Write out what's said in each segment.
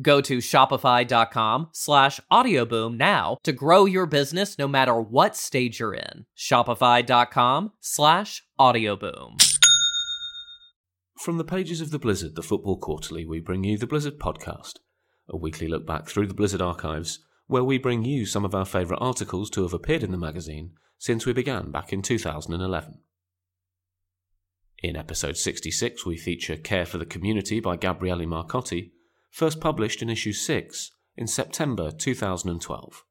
Go to shopify.com slash audioboom now to grow your business no matter what stage you're in. Shopify.com slash audioboom. From the pages of the Blizzard, the Football Quarterly, we bring you the Blizzard Podcast, a weekly look back through the Blizzard archives, where we bring you some of our favourite articles to have appeared in the magazine since we began back in 2011. In episode 66, we feature Care for the Community by Gabriele Marcotti, first published in issue 6 in September 2012.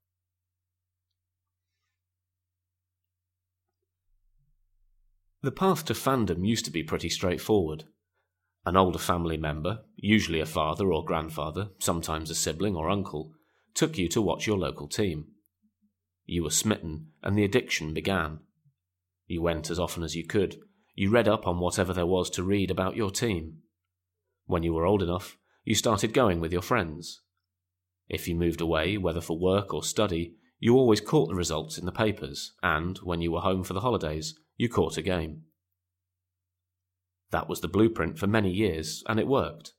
The path to fandom used to be pretty straightforward. An older family member, usually a father or grandfather, sometimes a sibling or uncle, took you to watch your local team. You were smitten, and the addiction began. You went as often as you could. You read up on whatever there was to read about your team. When you were old enough, you started going with your friends. If you moved away, whether for work or study, you always caught the results in the papers, and, when you were home for the holidays, you caught a game. That was the blueprint for many years, and it worked.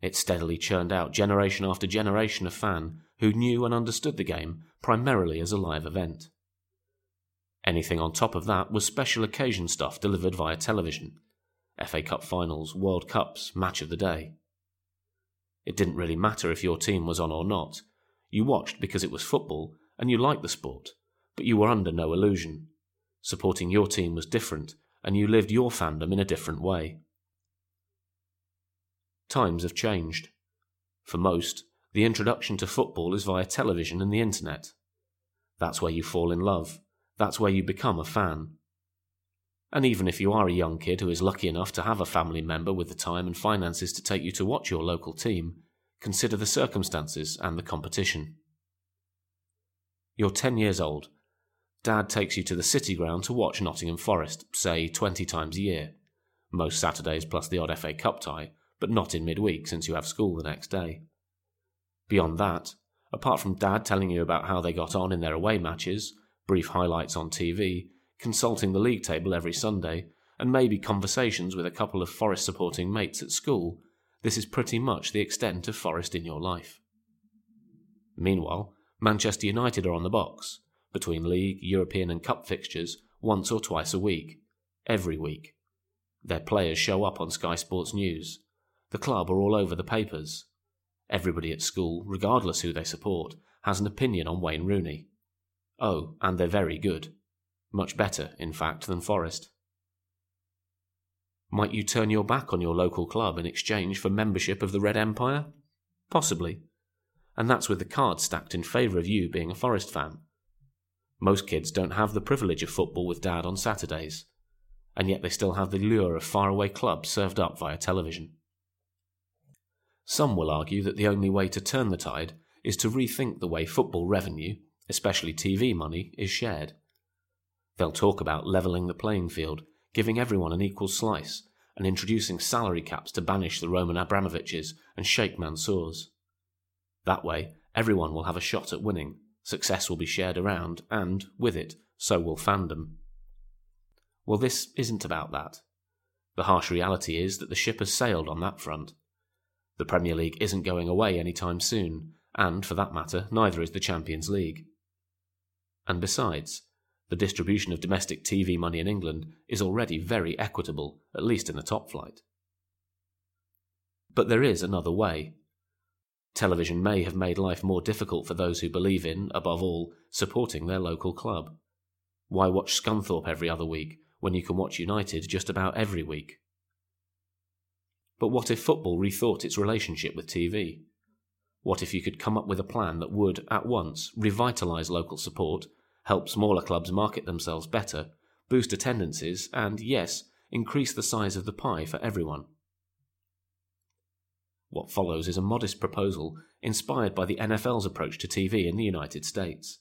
It steadily churned out generation after generation of fan who knew and understood the game primarily as a live event. Anything on top of that was special occasion stuff delivered via television FA Cup finals, World Cups, match of the day. It didn't really matter if your team was on or not. You watched because it was football and you liked the sport, but you were under no illusion. Supporting your team was different, and you lived your fandom in a different way. Times have changed. For most, the introduction to football is via television and the internet. That's where you fall in love. That's where you become a fan. And even if you are a young kid who is lucky enough to have a family member with the time and finances to take you to watch your local team, consider the circumstances and the competition. You're 10 years old. Dad takes you to the city ground to watch Nottingham Forest, say 20 times a year. Most Saturdays plus the odd FA Cup tie, but not in midweek since you have school the next day. Beyond that, apart from Dad telling you about how they got on in their away matches, brief highlights on TV, consulting the league table every Sunday, and maybe conversations with a couple of Forest supporting mates at school, this is pretty much the extent of Forest in your life. Meanwhile, Manchester United are on the box, between league, European, and Cup fixtures, once or twice a week, every week. Their players show up on Sky Sports News. The club are all over the papers. Everybody at school, regardless who they support, has an opinion on Wayne Rooney. Oh, and they're very good. Much better, in fact, than Forest. Might you turn your back on your local club in exchange for membership of the Red Empire? Possibly. And that's with the cards stacked in favour of you being a Forest fan. Most kids don't have the privilege of football with dad on Saturdays, and yet they still have the lure of faraway clubs served up via television. Some will argue that the only way to turn the tide is to rethink the way football revenue, especially TV money, is shared. They'll talk about levelling the playing field, giving everyone an equal slice, and introducing salary caps to banish the Roman Abramoviches and Sheikh Mansours. That way, everyone will have a shot at winning, success will be shared around, and, with it, so will fandom. Well, this isn't about that. The harsh reality is that the ship has sailed on that front. The Premier League isn't going away anytime soon, and, for that matter, neither is the Champions League. And besides, the distribution of domestic TV money in England is already very equitable, at least in the top flight. But there is another way. Television may have made life more difficult for those who believe in, above all, supporting their local club. Why watch Scunthorpe every other week when you can watch United just about every week? But what if football rethought its relationship with TV? What if you could come up with a plan that would, at once, revitalise local support help smaller clubs market themselves better, boost attendances, and, yes, increase the size of the pie for everyone. What follows is a modest proposal inspired by the NFL's approach to TV in the United States.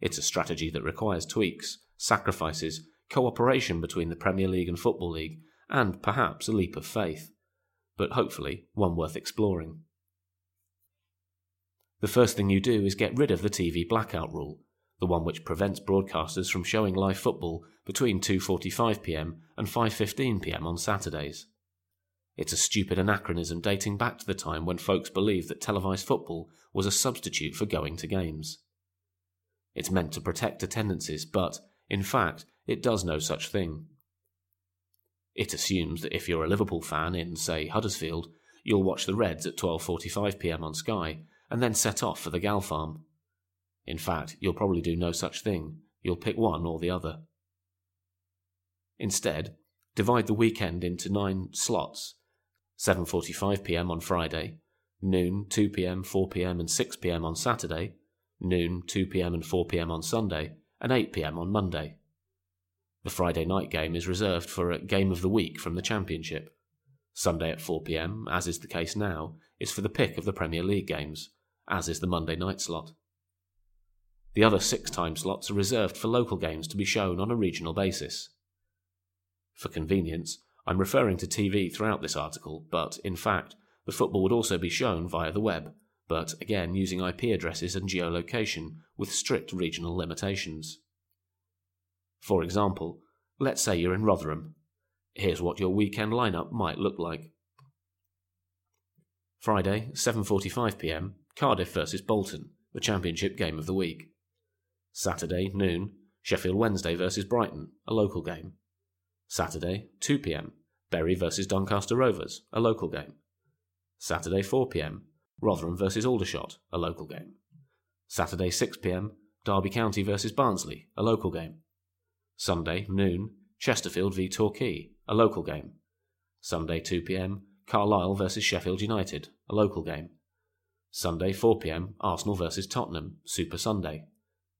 It's a strategy that requires tweaks, sacrifices, cooperation between the Premier League and Football League, and perhaps a leap of faith, but hopefully one worth exploring. The first thing you do is get rid of the TV blackout rule, the one which prevents broadcasters from showing live football between 2:45 p.m. and 5:15 p.m. on Saturdays. It's a stupid anachronism dating back to the time when folks believed that televised football was a substitute for going to games. It's meant to protect attendances, but, in fact, it does no such thing. It assumes that if you're a Liverpool fan in, say, Huddersfield, you'll watch the Reds at 12:45 p.m. on Sky and then set off for the Galpharm. In fact, you'll probably do no such thing. You'll pick one or the other. Instead, divide the weekend into nine slots 7:45 p.m. on Friday, noon, 2 p.m., 4 p.m., and 6 p.m. on Saturday, noon, 2 p.m., and 4 p.m. on Sunday, and 8 p.m. on Monday. The Friday night game is reserved for a game of the week from the Championship. Sunday at 4 pm, as is the case now, is for the pick of the Premier League games, as is the Monday night slot. The other six time slots are reserved for local games to be shown on a regional basis. For convenience, I'm referring to TV throughout this article, but in fact, the football would also be shown via the web, but again using IP addresses and geolocation with strict regional limitations. For example, let's say you're in Rotherham. Here's what your weekend lineup might look like. Friday, 7:45 p.m., Cardiff versus Bolton, the championship game of the week. Saturday, noon, Sheffield Wednesday versus Brighton, a local game. Saturday, 2 pm, Bury versus Doncaster Rovers, a local game. Saturday, 4 pm, Rotherham versus Aldershot, a local game. Saturday, 6 pm, Derby County versus Barnsley, a local game. Sunday, noon, Chesterfield v Torquay, a local game. Sunday, 2 pm, Carlisle versus Sheffield United, a local game. Sunday, 4 pm, Arsenal versus Tottenham, Super Sunday,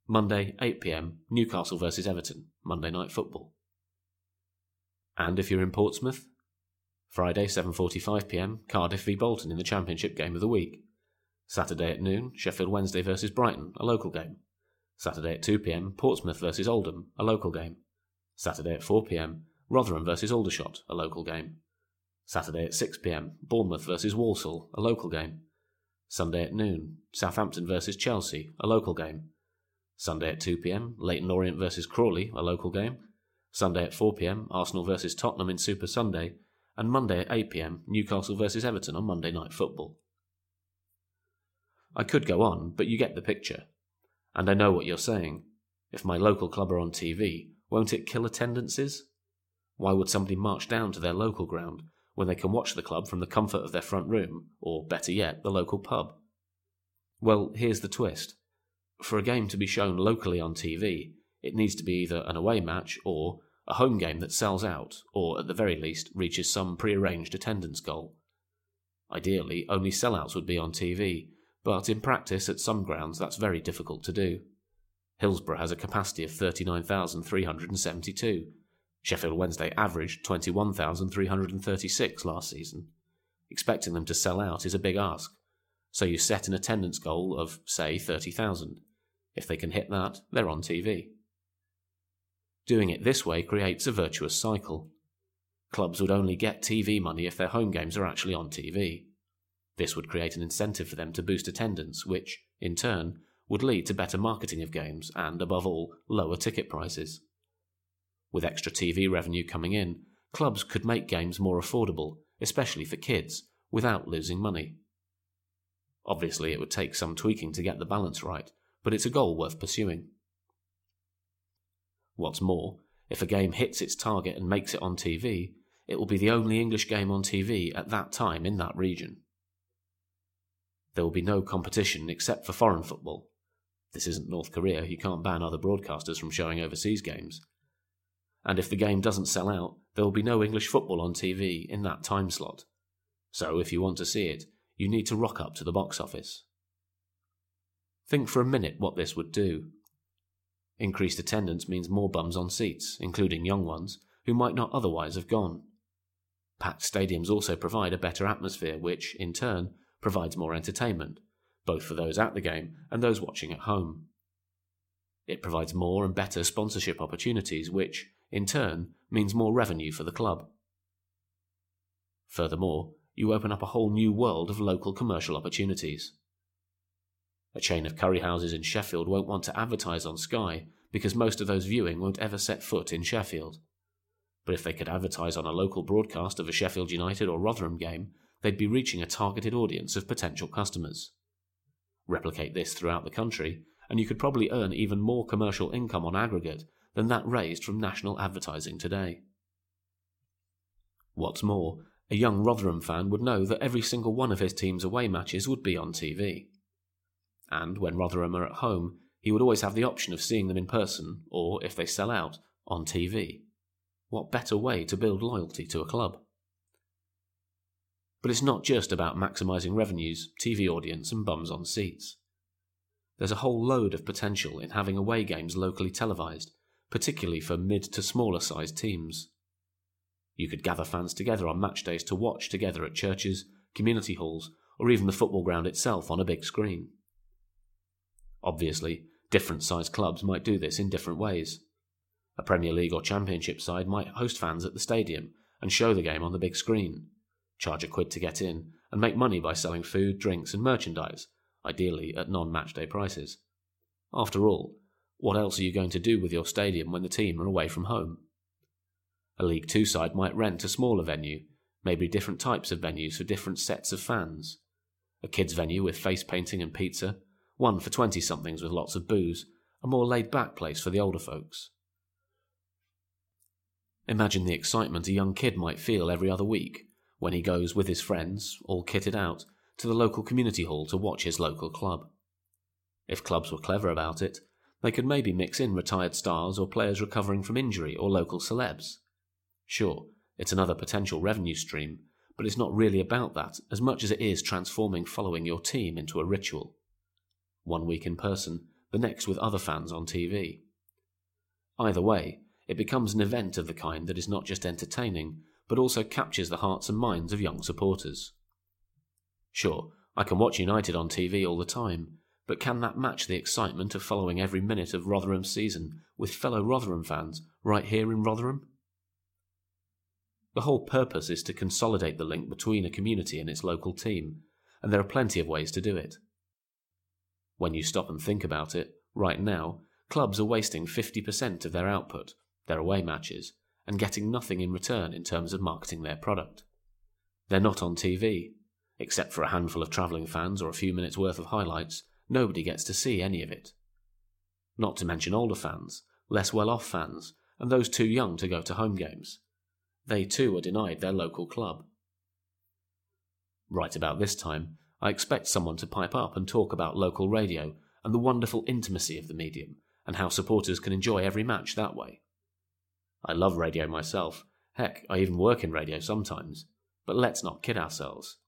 Monday, 8pm, Newcastle versus Everton, Monday Night Football. And if you're in Portsmouth, Friday, 7.45pm, Cardiff v Bolton in the Championship game of the week. Saturday at noon, Sheffield Wednesday versus Brighton, a local game. Saturday at 2pm, Portsmouth versus Oldham, a local game. Saturday at 4pm, Rotherham versus Aldershot, a local game. Saturday at 6pm, Bournemouth versus Walsall, a local game. Sunday at noon, Southampton versus Chelsea, a local game. Sunday at 2 pm, Leyton Orient versus Crawley, a local game. Sunday at 4 pm, Arsenal versus Tottenham in Super Sunday. And Monday at 8 pm, Newcastle versus Everton on Monday Night Football. I could go on, but you get the picture. And I know what you're saying. If my local club are on TV, won't it kill attendances? Why would somebody march down to their local ground when they can watch the club from the comfort of their front room, or better yet, the local pub? Well, here's the twist for a game to be shown locally on TV, it needs to be either an away match or a home game that sells out, or at the very least reaches some prearranged attendance goal. Ideally, only sellouts would be on TV, but in practice at some grounds that's very difficult to do. Hillsborough has a capacity of 39,372. Sheffield Wednesday averaged 21,336 last season. Expecting them to sell out is a big ask, so you set an attendance goal of, say, 30,000. If they can hit that, they're on TV. Doing it this way creates a virtuous cycle. Clubs would only get TV money if their home games are actually on TV. This would create an incentive for them to boost attendance, which, in turn, would lead to better marketing of games and, above all, lower ticket prices. With extra TV revenue coming in, clubs could make games more affordable, especially for kids, without losing money. Obviously, it would take some tweaking to get the balance right, but it's a goal worth pursuing. What's more, if a game hits its target and makes it on TV, it will be the only English game on TV at that time in that region. There will be no competition except for foreign football. This isn't North Korea, you can't ban other broadcasters from showing overseas games. And if the game doesn't sell out, there will be no English football on TV in that time slot. So if you want to see it, you need to rock up to the box office. Think for a minute what this would do. Increased attendance means more bums on seats, including young ones, who might not otherwise have gone. Packed stadiums also provide a better atmosphere, which, in turn, provides more entertainment, both for those at the game and those watching at home. It provides more and better sponsorship opportunities, which, in turn, means more revenue for the club. Furthermore, you open up a whole new world of local commercial opportunities. A chain of curry houses in Sheffield won't want to advertise on Sky because most of those viewing won't ever set foot in Sheffield. But if they could advertise on a local broadcast of a Sheffield United or Rotherham game, they'd be reaching a targeted audience of potential customers. Replicate this throughout the country, and you could probably earn even more commercial income on aggregate than that raised from national advertising today. What's more, a young Rotherham fan would know that every single one of his team's away matches would be on TV and when Rotherham are at home, he would always have the option of seeing them in person, or, if they sell out, on TV. What better way to build loyalty to a club? But it's not just about maximising revenues, TV audience, and bums on seats. There's a whole load of potential in having away games locally televised, particularly for mid to smaller sized teams. You could gather fans together on match days to watch together at churches, community halls, or even the football ground itself on a big screen. Obviously, different sized clubs might do this in different ways. A Premier League or Championship side might host fans at the stadium and show the game on the big screen, charge a quid to get in, and make money by selling food, drinks, and merchandise, ideally at non match day prices. After all, what else are you going to do with your stadium when the team are away from home? A League Two side might rent a smaller venue, maybe different types of venues for different sets of fans. A kids' venue with face painting and pizza, one for 20 somethings with lots of booze, a more laid back place for the older folks. Imagine the excitement a young kid might feel every other week when he goes with his friends, all kitted out, to the local community hall to watch his local club. If clubs were clever about it, they could maybe mix in retired stars or players recovering from injury or local celebs. Sure, it's another potential revenue stream, but it's not really about that as much as it is transforming following your team into a ritual one week in person, the next with other fans on TV. Either way, it becomes an event of the kind that is not just entertaining, but also captures the hearts and minds of young supporters. Sure, I can watch United on TV all the time, but can that match the excitement of following every minute of Rotherham's season with fellow Rotherham fans right here in Rotherham? The whole purpose is to consolidate the link between a community and its local team, and there are plenty of ways to do it. When you stop and think about it, right now, clubs are wasting 50% of their output, their away matches, and getting nothing in return in terms of marketing their product. They're not on TV. Except for a handful of travelling fans or a few minutes worth of highlights, nobody gets to see any of it. Not to mention older fans, less well off fans, and those too young to go to home games. They too are denied their local club. Right about this time, I expect someone to pipe up and talk about local radio and the wonderful intimacy of the medium, and how supporters can enjoy every match that way. I love radio myself. Heck, I even work in radio sometimes. But let's not kid ourselves.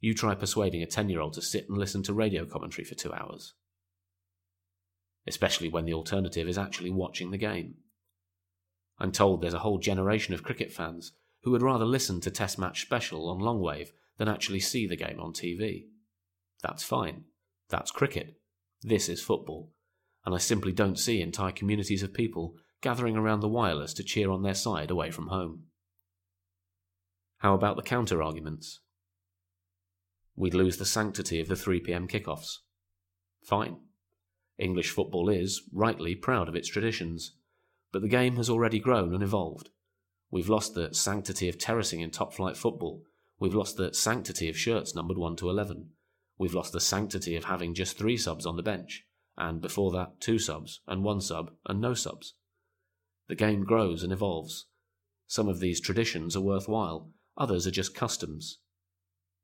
You try persuading a 10 year old to sit and listen to radio commentary for two hours. Especially when the alternative is actually watching the game. I'm told there's a whole generation of cricket fans who would rather listen to Test Match Special on longwave than actually see the game on TV. That's fine. That's cricket. This is football. And I simply don't see entire communities of people gathering around the wireless to cheer on their side away from home. How about the counter arguments? We'd lose the sanctity of the 3pm kickoffs. Fine. English football is, rightly, proud of its traditions. But the game has already grown and evolved. We've lost the sanctity of terracing in top flight football. We've lost the sanctity of shirts numbered 1 to 11. We've lost the sanctity of having just three subs on the bench, and before that, two subs, and one sub, and no subs. The game grows and evolves. Some of these traditions are worthwhile, others are just customs.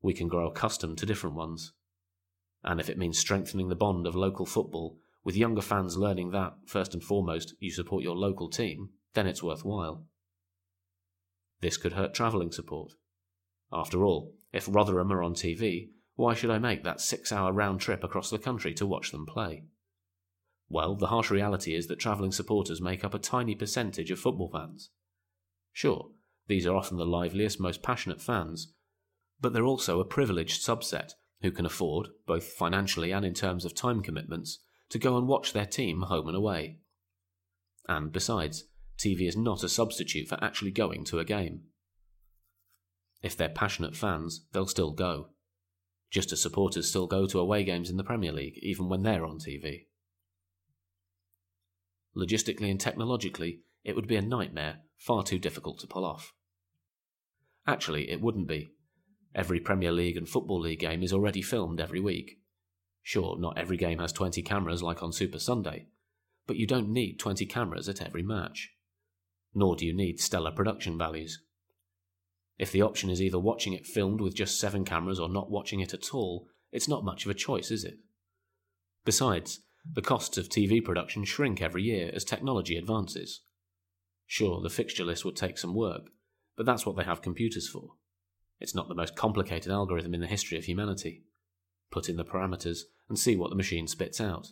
We can grow accustomed to different ones. And if it means strengthening the bond of local football, with younger fans learning that, first and foremost, you support your local team, then it's worthwhile. This could hurt travelling support. After all, if Rotherham are on TV, why should I make that six hour round trip across the country to watch them play? Well, the harsh reality is that travelling supporters make up a tiny percentage of football fans. Sure, these are often the liveliest, most passionate fans, but they're also a privileged subset who can afford, both financially and in terms of time commitments, to go and watch their team home and away. And besides, TV is not a substitute for actually going to a game. If they're passionate fans, they'll still go. Just as supporters still go to away games in the Premier League, even when they're on TV. Logistically and technologically, it would be a nightmare, far too difficult to pull off. Actually, it wouldn't be. Every Premier League and Football League game is already filmed every week. Sure, not every game has 20 cameras like on Super Sunday, but you don't need 20 cameras at every match. Nor do you need stellar production values. If the option is either watching it filmed with just seven cameras or not watching it at all, it's not much of a choice, is it? Besides, the costs of TV production shrink every year as technology advances. Sure, the fixture list would take some work, but that's what they have computers for. It's not the most complicated algorithm in the history of humanity. Put in the parameters and see what the machine spits out.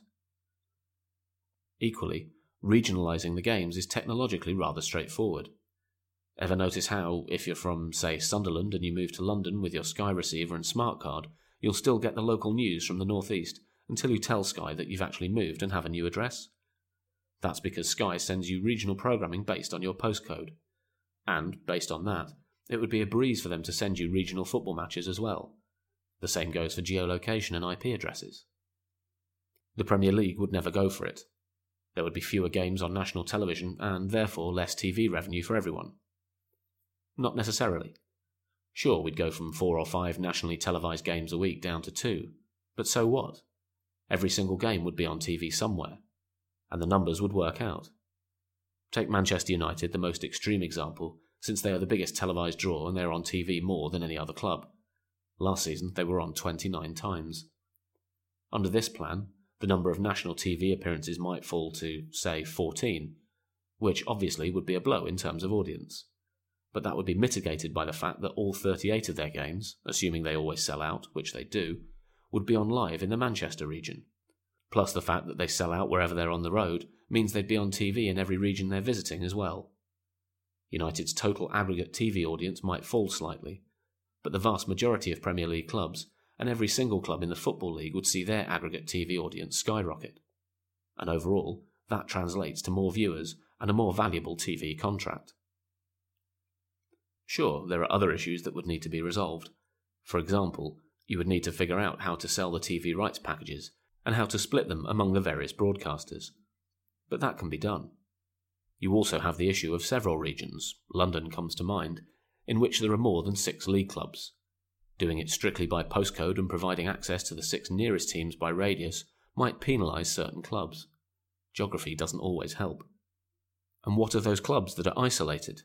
Equally, regionalising the games is technologically rather straightforward. Ever notice how, if you're from, say, Sunderland and you move to London with your Sky receiver and smart card, you'll still get the local news from the northeast until you tell Sky that you've actually moved and have a new address? That's because Sky sends you regional programming based on your postcode. And, based on that, it would be a breeze for them to send you regional football matches as well. The same goes for geolocation and IP addresses. The Premier League would never go for it. There would be fewer games on national television and therefore less TV revenue for everyone. Not necessarily. Sure, we'd go from four or five nationally televised games a week down to two, but so what? Every single game would be on TV somewhere, and the numbers would work out. Take Manchester United, the most extreme example, since they are the biggest televised draw and they are on TV more than any other club. Last season, they were on 29 times. Under this plan, the number of national TV appearances might fall to, say, 14, which obviously would be a blow in terms of audience. But that would be mitigated by the fact that all 38 of their games, assuming they always sell out, which they do, would be on live in the Manchester region. Plus, the fact that they sell out wherever they're on the road means they'd be on TV in every region they're visiting as well. United's total aggregate TV audience might fall slightly, but the vast majority of Premier League clubs and every single club in the Football League would see their aggregate TV audience skyrocket. And overall, that translates to more viewers and a more valuable TV contract. Sure, there are other issues that would need to be resolved. For example, you would need to figure out how to sell the TV rights packages and how to split them among the various broadcasters. But that can be done. You also have the issue of several regions, London comes to mind, in which there are more than six league clubs. Doing it strictly by postcode and providing access to the six nearest teams by radius might penalise certain clubs. Geography doesn't always help. And what of those clubs that are isolated?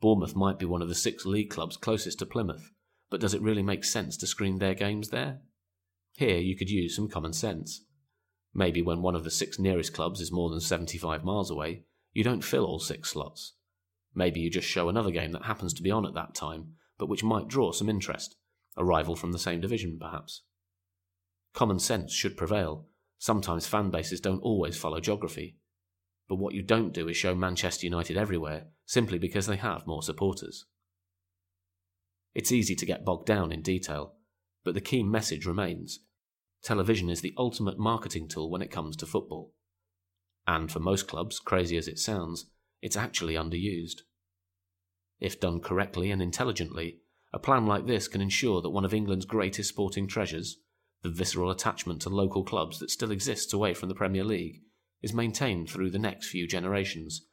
Bournemouth might be one of the six league clubs closest to Plymouth, but does it really make sense to screen their games there? Here you could use some common sense. Maybe when one of the six nearest clubs is more than 75 miles away, you don't fill all six slots. Maybe you just show another game that happens to be on at that time, but which might draw some interest, a rival from the same division perhaps. Common sense should prevail. Sometimes fan bases don't always follow geography. But what you don't do is show Manchester United everywhere, simply because they have more supporters. It's easy to get bogged down in detail, but the key message remains. Television is the ultimate marketing tool when it comes to football. And for most clubs, crazy as it sounds, it's actually underused. If done correctly and intelligently, a plan like this can ensure that one of England's greatest sporting treasures, the visceral attachment to local clubs that still exists away from the Premier League, is maintained through the next few generations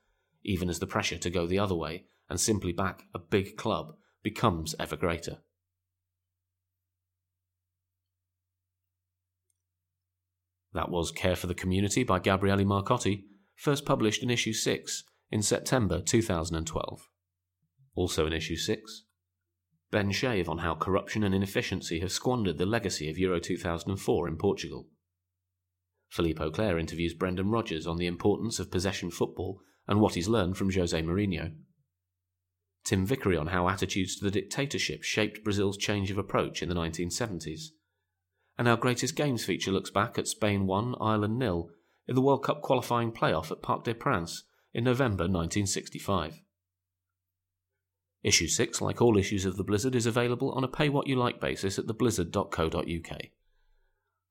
even as the pressure to go the other way and simply back a big club becomes ever greater. That was Care for the Community by Gabriele Marcotti, first published in issue 6 in September 2012. Also in issue 6, Ben Shave on how corruption and inefficiency have squandered the legacy of Euro 2004 in Portugal. Philippe Auclair interviews Brendan Rodgers on the importance of possession football and what he's learned from Jose Mourinho. Tim Vickery on how attitudes to the dictatorship shaped Brazil's change of approach in the 1970s. And our greatest games feature looks back at Spain 1, Ireland 0 in the World Cup qualifying playoff at Parc des Princes in November 1965. Issue 6, like all issues of The Blizzard, is available on a pay what you like basis at theblizzard.co.uk.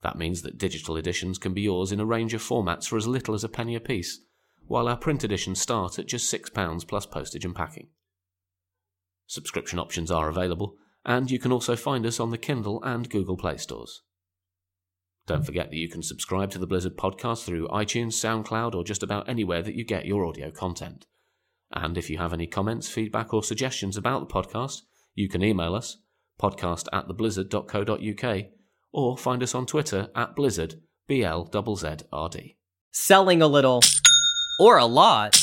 That means that digital editions can be yours in a range of formats for as little as a penny apiece, while our print editions start at just £6 plus postage and packing. Subscription options are available, and you can also find us on the Kindle and Google Play stores. Don't forget that you can subscribe to the Blizzard podcast through iTunes, SoundCloud, or just about anywhere that you get your audio content. And if you have any comments, feedback, or suggestions about the podcast, you can email us, podcast at theblizzard.co.uk, or find us on Twitter at blizzard, B-L-Z-Z-R-D. Selling a little or a lot,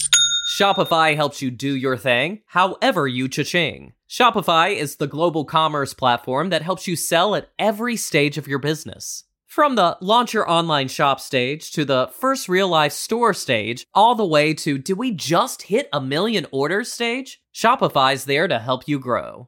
Shopify helps you do your thing, however you cha-ching. Shopify is the global commerce platform that helps you sell at every stage of your business. From the launch your online shop stage to the first real life store stage, all the way to did we just hit a million orders stage? Shopify's there to help you grow.